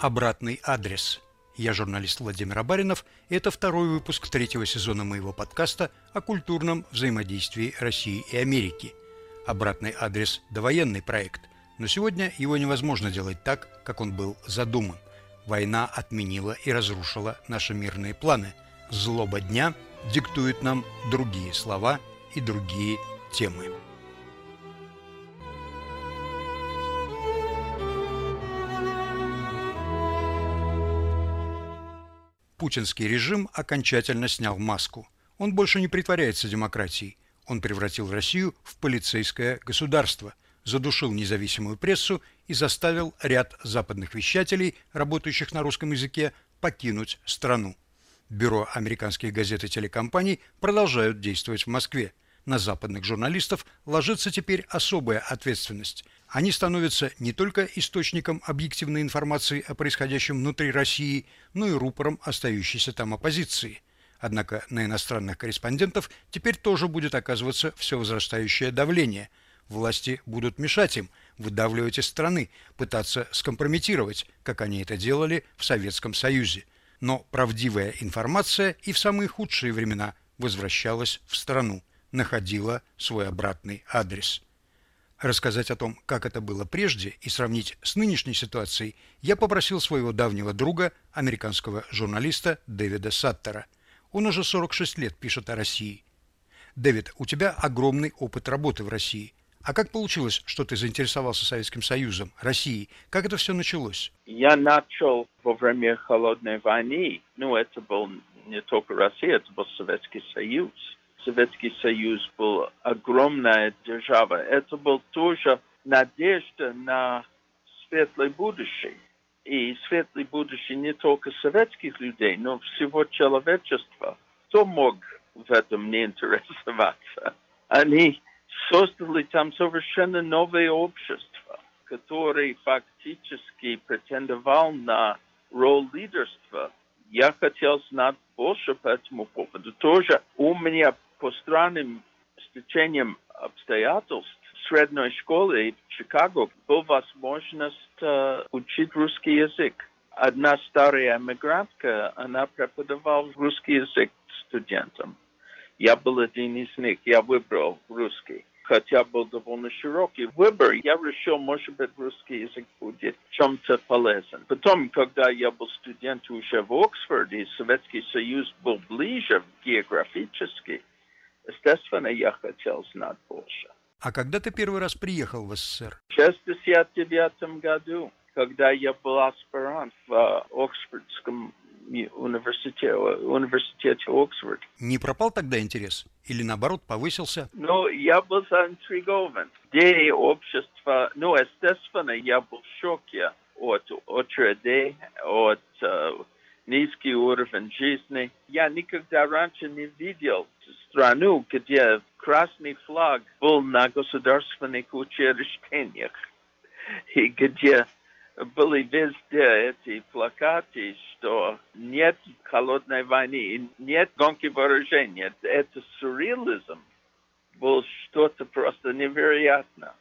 Обратный адрес. Я журналист Владимир Абаринов, и это второй выпуск третьего сезона моего подкаста о культурном взаимодействии России и Америки. Обратный адрес – довоенный проект, но сегодня его невозможно делать так, как он был задуман. Война отменила и разрушила наши мирные планы. Злоба дня диктует нам другие слова и другие темы. Путинский режим окончательно снял маску. Он больше не притворяется демократией. Он превратил Россию в полицейское государство, задушил независимую прессу и заставил ряд западных вещателей, работающих на русском языке, покинуть страну. Бюро американских газет и телекомпаний продолжают действовать в Москве. На западных журналистов ложится теперь особая ответственность – они становятся не только источником объективной информации о происходящем внутри России, но и рупором остающейся там оппозиции. Однако на иностранных корреспондентов теперь тоже будет оказываться все возрастающее давление. Власти будут мешать им, выдавливать из страны, пытаться скомпрометировать, как они это делали в Советском Союзе. Но правдивая информация и в самые худшие времена возвращалась в страну, находила свой обратный адрес. Рассказать о том, как это было прежде, и сравнить с нынешней ситуацией, я попросил своего давнего друга, американского журналиста Дэвида Саттера. Он уже 46 лет пишет о России. Дэвид, у тебя огромный опыт работы в России. А как получилось, что ты заинтересовался Советским Союзом, Россией? Как это все началось? Я начал во время Холодной войны. Ну, это был не только Россия, это был Советский Союз. Советский Союз был огромная держава. Это был тоже надежда на светлое будущее. И светлое будущее не только советских людей, но всего человечества. Кто мог в этом не интересоваться? Они создали там совершенно новое общество, которое фактически претендовал на роль лидерства. Я хотел знать больше по этому поводу. Тоже у меня по странным стечениям обстоятельств в средней школе в Чикаго была возможность uh, учить русский язык. Одна старая эмигрантка, она преподавала русский язык студентам. Я был один из них, я выбрал русский. Хотя был довольно широкий выбор, я решил, может быть, русский язык будет чем-то полезен. Потом, когда я был студент уже в Оксфорде, Советский Союз был ближе географически, Естественно, я хотел знать больше. А когда ты первый раз приехал в СССР? В 1969 году, когда я был аспирант в uh, Оксфордском университете, университете Оксфорд. Не пропал тогда интерес? Или наоборот повысился? Ну, я был заинтригован. Идеи общества, ну, естественно, я был в шоке от очередей, от uh, низкий уровень жизни. Я никогда раньше не видел страну, где красный флаг был на государственных учреждениях, и где были везде эти плакаты, что нет холодной войны, нет гонки вооружения. Это сюрреализм был что-то просто невероятно.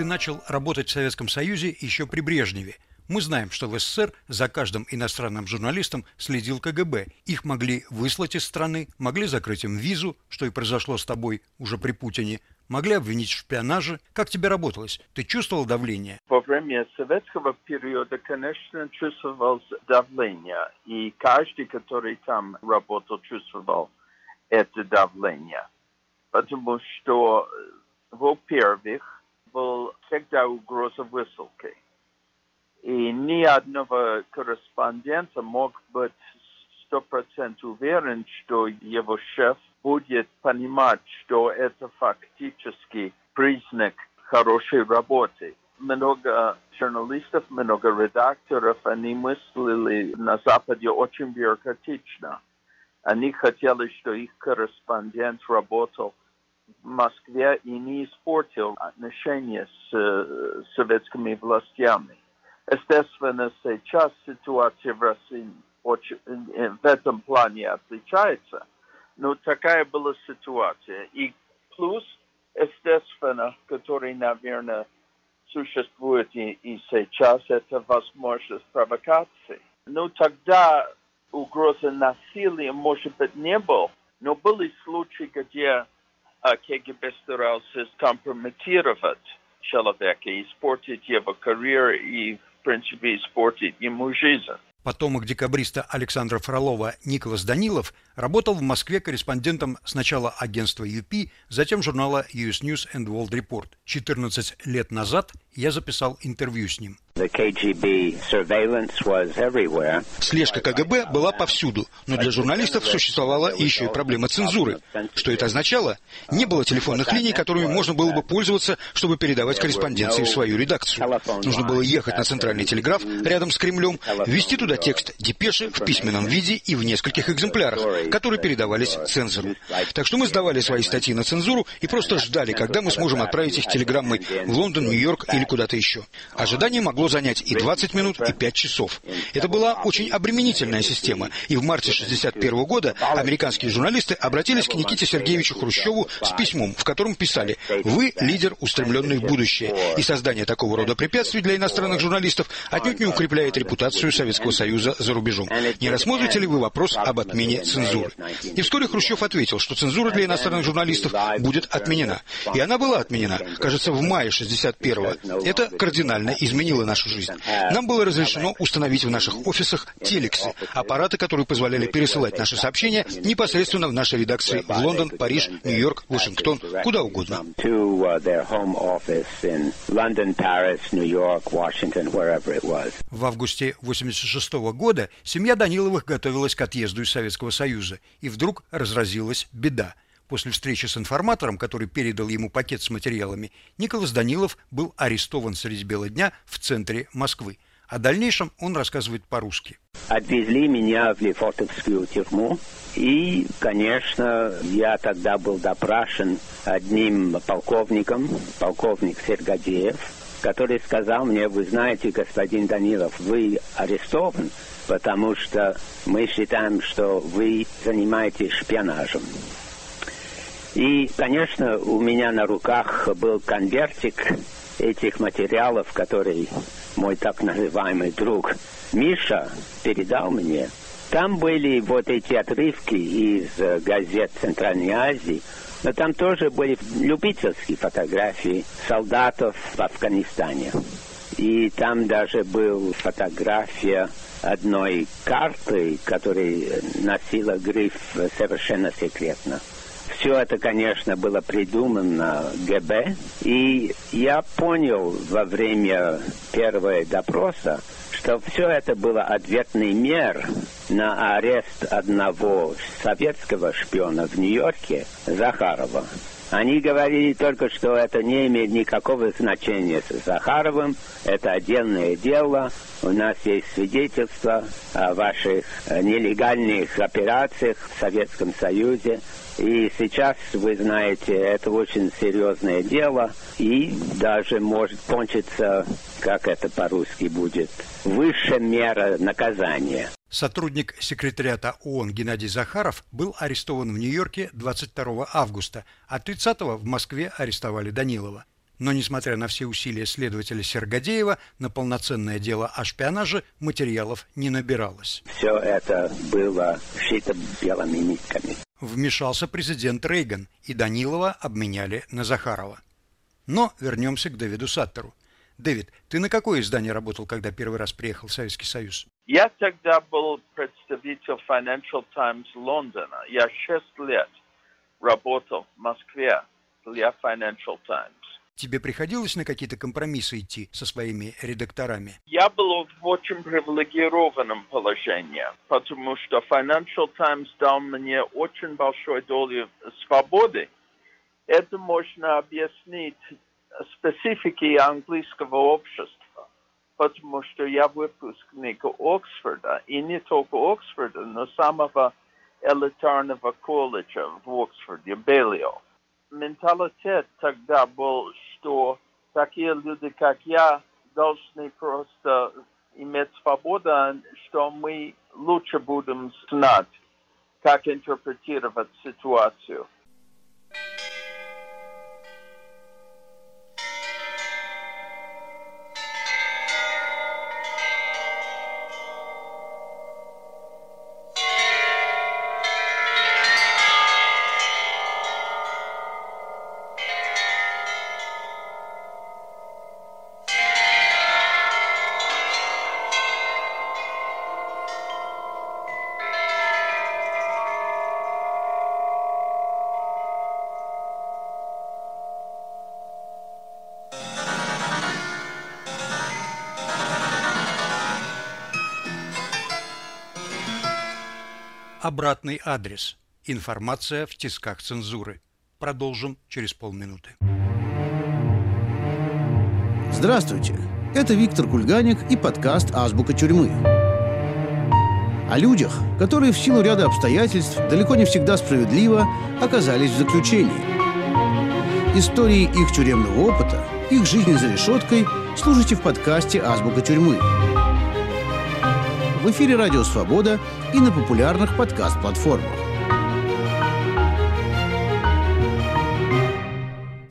Ты начал работать в Советском Союзе еще при Брежневе. Мы знаем, что в СССР за каждым иностранным журналистом следил КГБ. Их могли выслать из страны, могли закрыть им визу, что и произошло с тобой уже при Путине, могли обвинить в шпионаже. Как тебе работалось? Ты чувствовал давление? Во время советского периода, конечно, чувствовал давление. И каждый, который там работал, чувствовал это давление. Потому что, во-первых, всегда угроза высылки. И ни одного корреспондента мог быть сто процентов уверен, что его шеф будет понимать, что это фактически признак хорошей работы. Много журналистов, много редакторов, они мыслили на Западе очень бюрократично. Они хотели, что их корреспондент работал Москве и не испортил отношения с э, советскими властями. Естественно, сейчас ситуация в России очень, в этом плане отличается. Но такая была ситуация. И плюс, естественно, который, наверное, существует и, и сейчас, это возможность провокации. Но тогда угрозы насилия, может быть, не было. Но были случаи, где КГБ старался скомпрометировать человека, испортить его карьеру и, в принципе, испортить ему жизнь. Потомок декабриста Александра Фролова Николас Данилов работал в Москве корреспондентом сначала агентства UP, затем журнала US News and World Report. 14 лет назад я записал интервью с ним. Слежка КГБ была повсюду, но для журналистов существовала еще и проблема цензуры. Что это означало? Не было телефонных линий, которыми можно было бы пользоваться, чтобы передавать корреспонденции в свою редакцию. Нужно было ехать на центральный телеграф рядом с Кремлем, ввести туда текст депеши в письменном виде и в нескольких экземплярах, которые передавались цензору. Так что мы сдавали свои статьи на цензуру и просто ждали, когда мы сможем отправить их телеграммой в Лондон, Нью-Йорк или куда-то еще. Ожидание могло занять и 20 минут, и 5 часов. Это была очень обременительная система, и в марте 1961 года американские журналисты обратились к Никите Сергеевичу Хрущеву с письмом, в котором писали «Вы лидер, устремленный в будущее, и создание такого рода препятствий для иностранных журналистов отнюдь не укрепляет репутацию Советского Союза за рубежом. Не рассмотрите ли вы вопрос об отмене цензуры?» И вскоре Хрущев ответил, что цензура для иностранных журналистов будет отменена. И она была отменена, кажется, в мае 61-го. Это кардинально изменило нашу жизнь. Нам было разрешено установить в наших офисах телексы, аппараты, которые позволяли пересылать наши сообщения непосредственно в наши редакции в Лондон, Париж, Нью-Йорк, Вашингтон, куда угодно. В августе 86 года семья Даниловых готовилась к отъезду из Советского Союза, и вдруг разразилась беда – После встречи с информатором, который передал ему пакет с материалами, Николас Данилов был арестован среди бела дня в центре Москвы. О дальнейшем он рассказывает по-русски. Отвезли меня в Лефортовскую тюрьму. И, конечно, я тогда был допрашен одним полковником, полковник Сергадеев, который сказал мне, вы знаете, господин Данилов, вы арестован, потому что мы считаем, что вы занимаетесь шпионажем. И, конечно, у меня на руках был конвертик этих материалов, который мой так называемый друг Миша передал мне. Там были вот эти отрывки из э, газет Центральной Азии, но там тоже были любительские фотографии солдатов в Афганистане. И там даже была фотография одной карты, которая носила гриф «Совершенно секретно». Все это, конечно, было придумано ГБ. И я понял во время первого допроса, что все это было ответный мер на арест одного советского шпиона в Нью-Йорке, Захарова. Они говорили только, что это не имеет никакого значения с Захаровым, это отдельное дело, у нас есть свидетельства о ваших нелегальных операциях в Советском Союзе, и сейчас, вы знаете, это очень серьезное дело, и даже может кончиться, как это по-русски будет, высшая мера наказания. Сотрудник секретариата ООН Геннадий Захаров был арестован в Нью-Йорке 22 августа, а 30 в Москве арестовали Данилова. Но, несмотря на все усилия следователя Сергадеева, на полноценное дело о шпионаже материалов не набиралось. Все это было шито белыми нитками. Вмешался президент Рейган, и Данилова обменяли на Захарова. Но вернемся к Дэвиду Саттеру. Дэвид, ты на какое издание работал, когда первый раз приехал в Советский Союз? Я тогда был представитель Financial Times Лондона. Я шесть лет работал в Москве для Financial Times. Тебе приходилось на какие-то компромиссы идти со своими редакторами? Я был в очень привилегированном положении, потому что Financial Times дал мне очень большую долю свободы. Это можно объяснить спецификой английского общества, потому что я выпускник Оксфорда, и не только Оксфорда, но самого элитарного колледжа в Оксфорде, Белио. Менталитет тогда был, что такие люди, как я, должны просто иметь свободу, что мы лучше будем знать, как интерпретировать ситуацию. Обратный адрес. Информация в тисках цензуры. Продолжим через полминуты. Здравствуйте. Это Виктор Кульганик и подкаст «Азбука тюрьмы». О людях, которые в силу ряда обстоятельств далеко не всегда справедливо оказались в заключении. Истории их тюремного опыта, их жизни за решеткой слушайте в подкасте «Азбука тюрьмы» в эфире «Радио Свобода» и на популярных подкаст-платформах.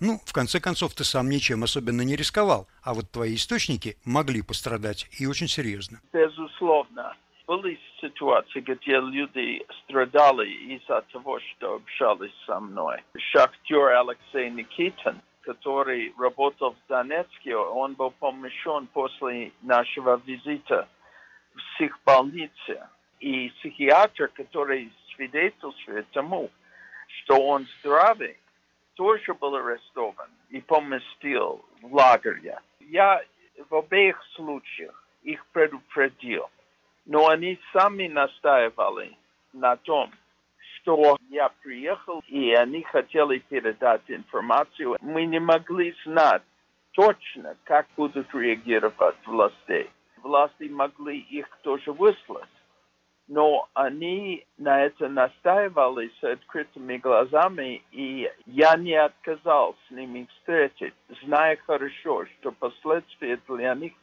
Ну, в конце концов, ты сам ничем особенно не рисковал, а вот твои источники могли пострадать и очень серьезно. Безусловно. Были ситуации, где люди страдали из-за того, что общались со мной. Шахтер Алексей Никитин, который работал в Донецке, он был помещен после нашего визита психбольнице. И психиатр, который свидетельствует тому, что он здравый, тоже был арестован и поместил в лагерь. Я в обеих случаях их предупредил, но они сами настаивали на том, что я приехал, и они хотели передать информацию. Мы не могли знать точно, как будут реагировать власти власти могли их тоже выслать. Но они на это настаивали с открытыми глазами, и я не отказал с ними встретить, зная хорошо, что последствия для них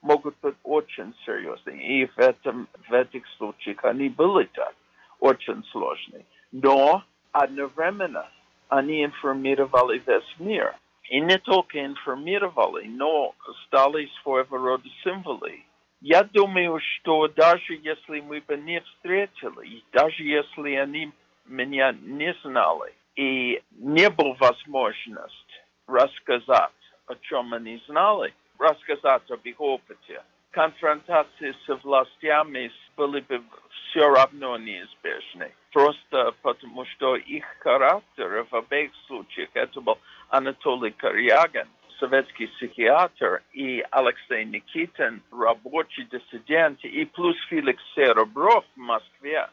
могут быть очень серьезные. И в, этом, в этих случаях они были так, очень сложные. Но одновременно они информировали весь мир. И не только информировали, но стали своего рода символы. Я думаю, что даже если мы бы не встретились, даже если они меня не знали, и не была возможность рассказать, о чем они знали, рассказать об их опыте, конфронтации с властями были бы все равно неизбежны. Просто потому, что их характер в обеих случаях, это был Анатолий Корягин, советский психиатр, и Алексей Никитин, рабочий диссидент, и плюс Феликс Серебров в Москве,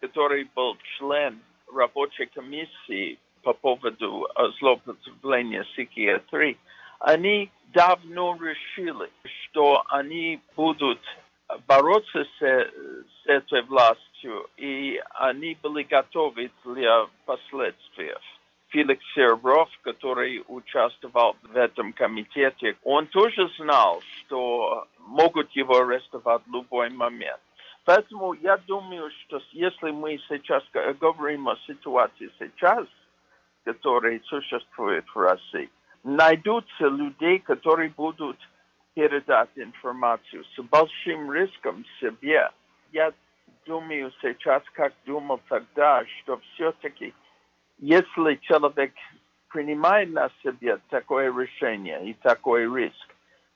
который был член рабочей комиссии по поводу злоупотребления психиатрии, они давно решили, что они будут бороться с, с этой властью, и они были готовы для последствий. Феликс Сербров, который участвовал в этом комитете, он тоже знал, что могут его арестовать в любой момент. Поэтому я думаю, что если мы сейчас говорим о ситуации сейчас, которая существует в России, найдутся людей, которые будут передать информацию с большим риском себе. Я думаю сейчас, как думал тогда, что все-таки если человек принимает на себя такое решение и такой риск,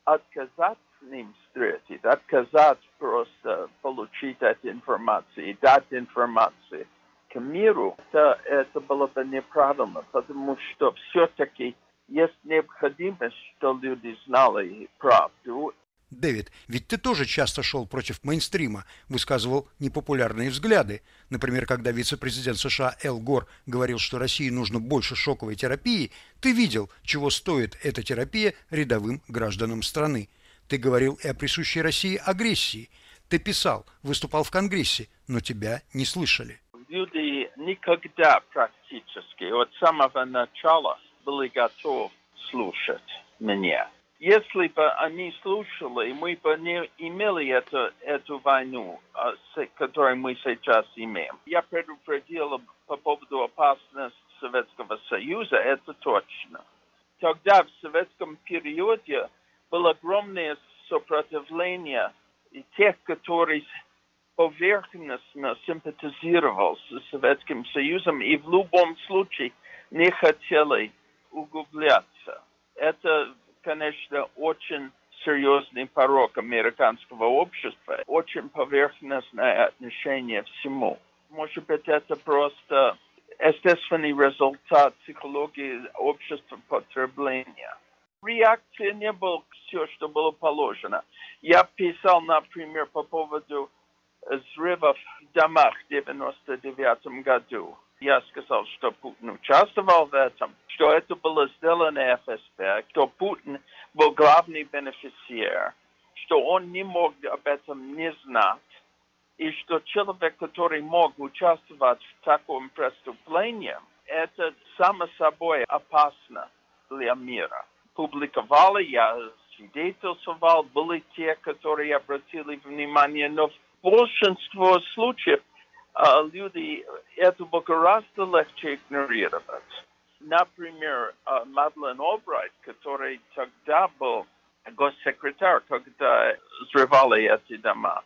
отказать с ним встретить, отказать просто получить эту информацию дать информацию к миру, это, это было бы неправильно, потому что все-таки есть необходимость, что люди знали правду. Дэвид, ведь ты тоже часто шел против мейнстрима, высказывал непопулярные взгляды. Например, когда вице-президент США Эл Гор говорил, что России нужно больше шоковой терапии, ты видел, чего стоит эта терапия рядовым гражданам страны. Ты говорил и о присущей России агрессии. Ты писал, выступал в Конгрессе, но тебя не слышали. Люди никогда практически от самого начала были готовы слушать меня. Если бы они слушали, мы бы не имели эту, эту войну, которую мы сейчас имеем. Я предупредил по поводу опасности Советского Союза, это точно. Тогда в советском периоде было огромное сопротивление тех, которые поверхностно симпатизировал с Советским Союзом и в любом случае не хотели углубляться. Это, конечно, очень серьезный порог американского общества, очень поверхностное отношение всему. Может быть, это просто естественный результат психологии общества потребления. Реакция не была все, что было положено. Я писал, например, по поводу взрывов в домах в 99 году. Я сказал, что Путин участвовал в этом, что это было сделано ФСБ, что Путин был главный бенефициар, что он не мог об этом не знать, и что человек, который мог участвовать в таком преступлении, это само собой опасно для мира. Публиковали, я свидетельствовал, были те, которые обратили внимание, но в большинстве случаев люди это было гораздо легче игнорировать. Например, Мадлен Олбрайт, который тогда был госсекретарь, когда взрывали эти дома,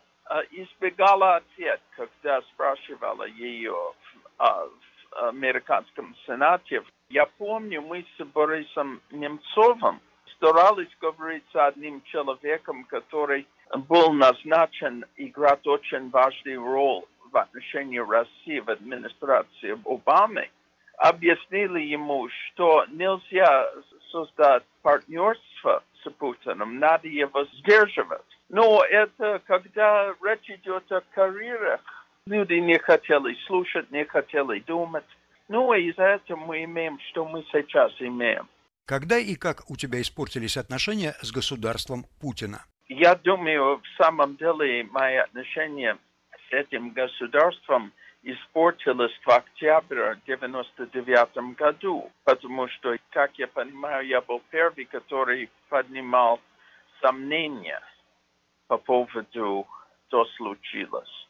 избегала ответ, когда спрашивала ее в американском сенате. Я помню, мы с Борисом Немцовым старались говорить с одним человеком, который был назначен играть очень важную роль в отношении России в администрации Обамы, объяснили ему, что нельзя создать партнерство с Путиным, надо его сдерживать. Но это когда речь идет о карьерах. Люди не хотели слушать, не хотели думать. Ну, и из-за этого мы имеем, что мы сейчас имеем. Когда и как у тебя испортились отношения с государством Путина? Я думаю, в самом деле мои отношения этим государством испортились в октябре 99 году, потому что, как я понимаю, я был первый, который поднимал сомнения по поводу, что случилось.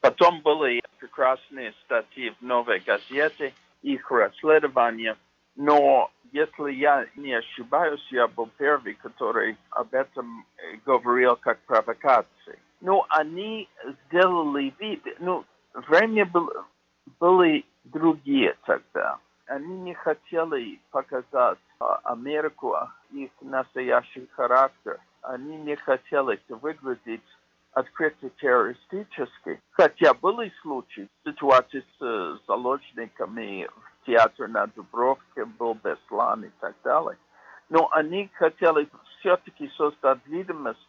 Потом были прекрасные статьи в «Новой газете», их расследования, но если я не ошибаюсь, я был первый, который об этом говорил как провокации. Ну, они сделали вид, ну, время было, были другие тогда. Они не хотели показать Америку их настоящий характер. Они не хотели выглядеть открыто террористически. Хотя были случаи, ситуации с заложниками в театр на Дубровке был Беслан и так далее. Но они хотели все-таки создать видимость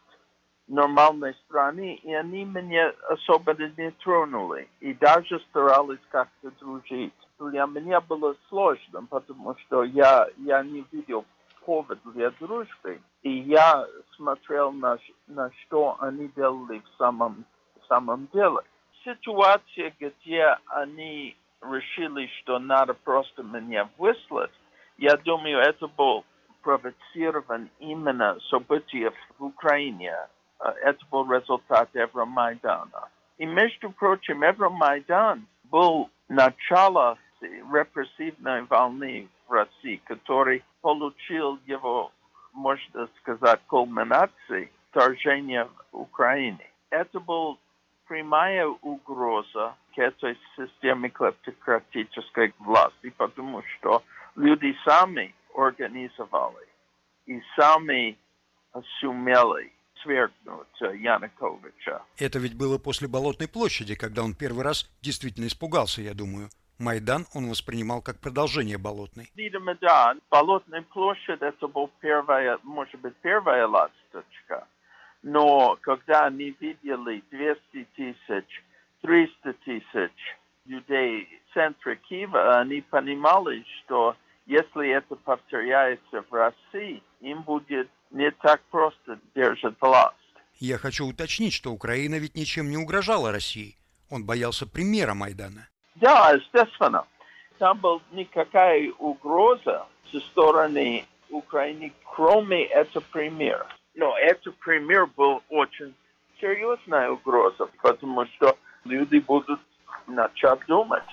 нормальной страны, и они меня особо не тронули. И даже старались как-то дружить. Для меня было сложно, потому что я, я не видел повод для дружбы. И я смотрел на, на что они делали в самом, в самом деле. Ситуация, где они решили, что надо просто меня выслать, я думаю, это был провоцирован именно события в Украине. Это был результат Евромайдана. И, между прочим, Евромайдан был начало репрессивной волны в России, который получил его, можно сказать, кульминацией вторжения в Украине. Это был прямая угроза к этой системе клептократической власти, потому что люди сами организовали и сами сумели свергнуть Януковича. Это ведь было после Болотной площади, когда он первый раз действительно испугался, я думаю. Майдан он воспринимал как продолжение Болотной. Майдан, Болотная площадь, это был первая, может быть, первая ласточка. Но когда они видели 200 тысяч, 300 тысяч людей в центре Киева, они понимали, что если это повторяется в России, им будет не так просто держать власть. Я хочу уточнить, что Украина ведь ничем не угрожала России. Он боялся примера Майдана. Да, естественно. Там была никакая угроза со стороны Украины, кроме этого примера. Но этот пример был очень серьезная угроза, потому что люди будут начать думать.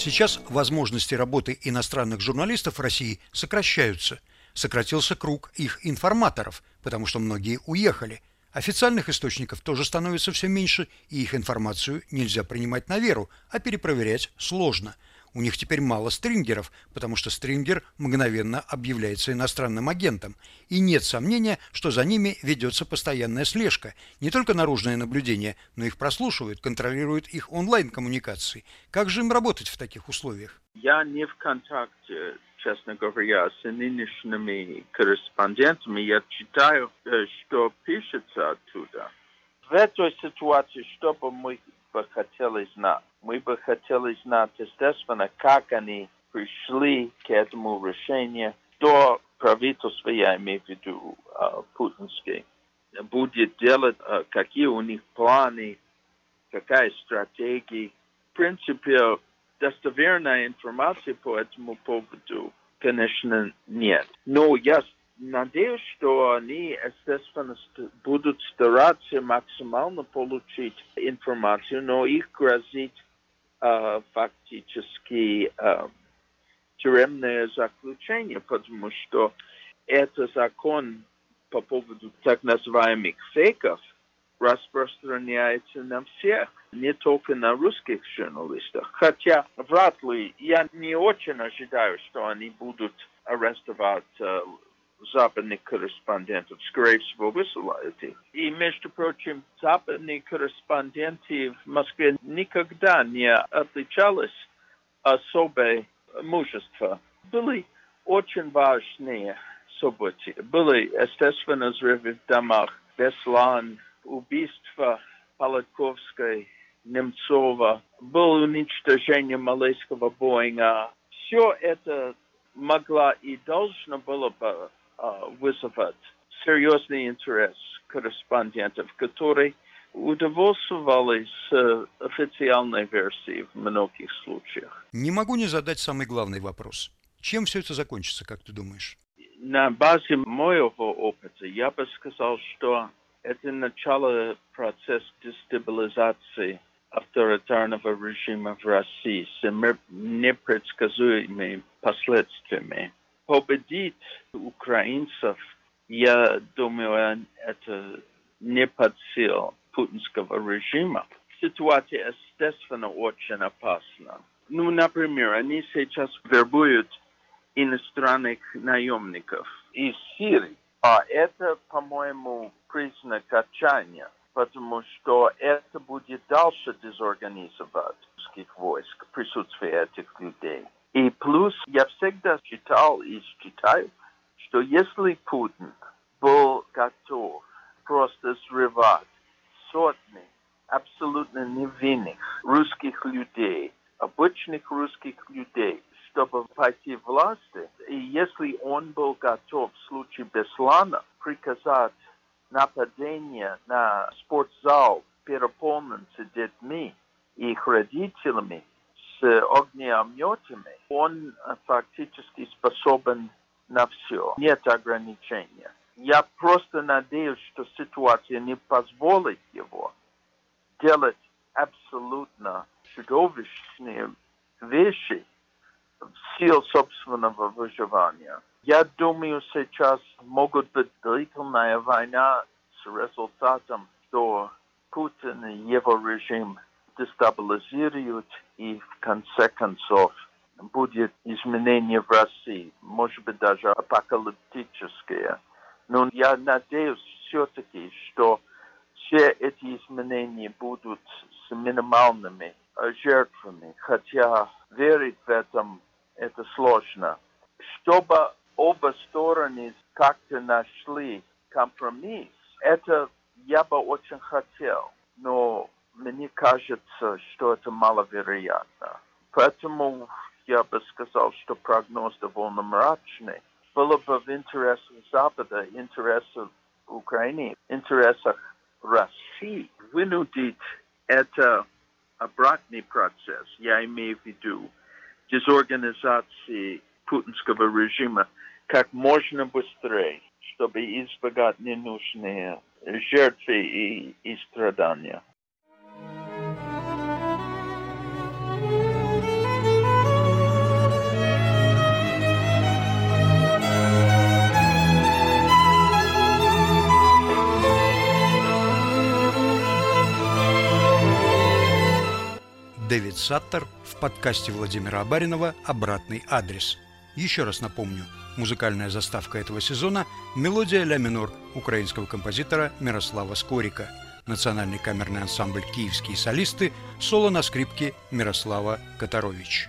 Сейчас возможности работы иностранных журналистов в России сокращаются. Сократился круг их информаторов, потому что многие уехали. Официальных источников тоже становится все меньше, и их информацию нельзя принимать на веру, а перепроверять сложно – у них теперь мало стрингеров, потому что стрингер мгновенно объявляется иностранным агентом. И нет сомнения, что за ними ведется постоянная слежка. Не только наружное наблюдение, но их прослушивают, контролируют их онлайн-коммуникации. Как же им работать в таких условиях? Я не в контакте, честно говоря, с нынешними корреспондентами. Я читаю, э, что пишется оттуда. В этой ситуации, что бы мы бы хотели знать? Мы бы хотели знать, естественно, как они пришли к этому решению до правительства, я имею в виду uh, путинский, будет делать, uh, какие у них планы, какая стратегия. В принципе, достоверной информации по этому поводу, конечно, нет. Но я надеюсь, что они, естественно, будут стараться максимально получить информацию, но их грозит э, фактически э, тюремное заключение, потому что это закон по поводу так называемых фейков распространяется на всех, не только на русских журналистах. Хотя вряд ли, я не очень ожидаю, что они будут арестовать э, западных корреспондентов, скорее всего, высылают их. И, между прочим, западные корреспонденты в Москве никогда не отличались особое мужество. Были очень важные события. Были, естественно, взрывы в домах, Беслан, убийство Полотковской, Немцова, было уничтожение малайского Боинга. Все это могло и должно было бы вызывать серьезный интерес корреспондентов, которые удовольствовались официальной версией в многих случаях. Не могу не задать самый главный вопрос. Чем все это закончится, как ты думаешь? На базе моего опыта я бы сказал, что это начало процесса дестабилизации авторитарного режима в России с непредсказуемыми последствиями победить украинцев, я думаю, это не под сил путинского режима. Ситуация, естественно, очень опасна. Ну, например, они сейчас вербуют иностранных наемников из Сирии. А это, по-моему, признак отчаяния, потому что это будет дальше дезорганизовать войск, присутствие этих людей. И плюс я всегда считал и считаю, что если Путин был готов просто срывать сотни абсолютно невинных русских людей, обычных русских людей, чтобы пойти в власти, и если он был готов в случае Беслана приказать нападение на спортзал переполнен детьми и их родителями, с огнеометами, он фактически способен на все. Нет ограничения. Я просто надеюсь, что ситуация не позволит его делать абсолютно чудовищные вещи в сил собственного выживания. Я думаю, сейчас могут быть длительная война с результатом, что Путин и его режим дестабилизируют и в конце концов будет изменение в России, может быть даже апокалиптическое. Но я надеюсь все-таки, что все эти изменения будут с минимальными жертвами, хотя верить в этом это сложно. Чтобы оба стороны как-то нашли компромисс, это я бы очень хотел, но мне кажется, что это маловероятно. Поэтому я бы сказал, что прогноз довольно мрачный. Было бы в интересах Запада, интересах Украины, интересах России вынудить это обратный процесс, я имею в виду дезорганизации путинского режима как можно быстрее, чтобы избегать ненужные жертвы и, и страдания. 9 Саттер в подкасте Владимира Абаринова «Обратный адрес». Еще раз напомню, музыкальная заставка этого сезона – мелодия ля минор украинского композитора Мирослава Скорика, национальный камерный ансамбль «Киевские солисты», соло на скрипке Мирослава Которович.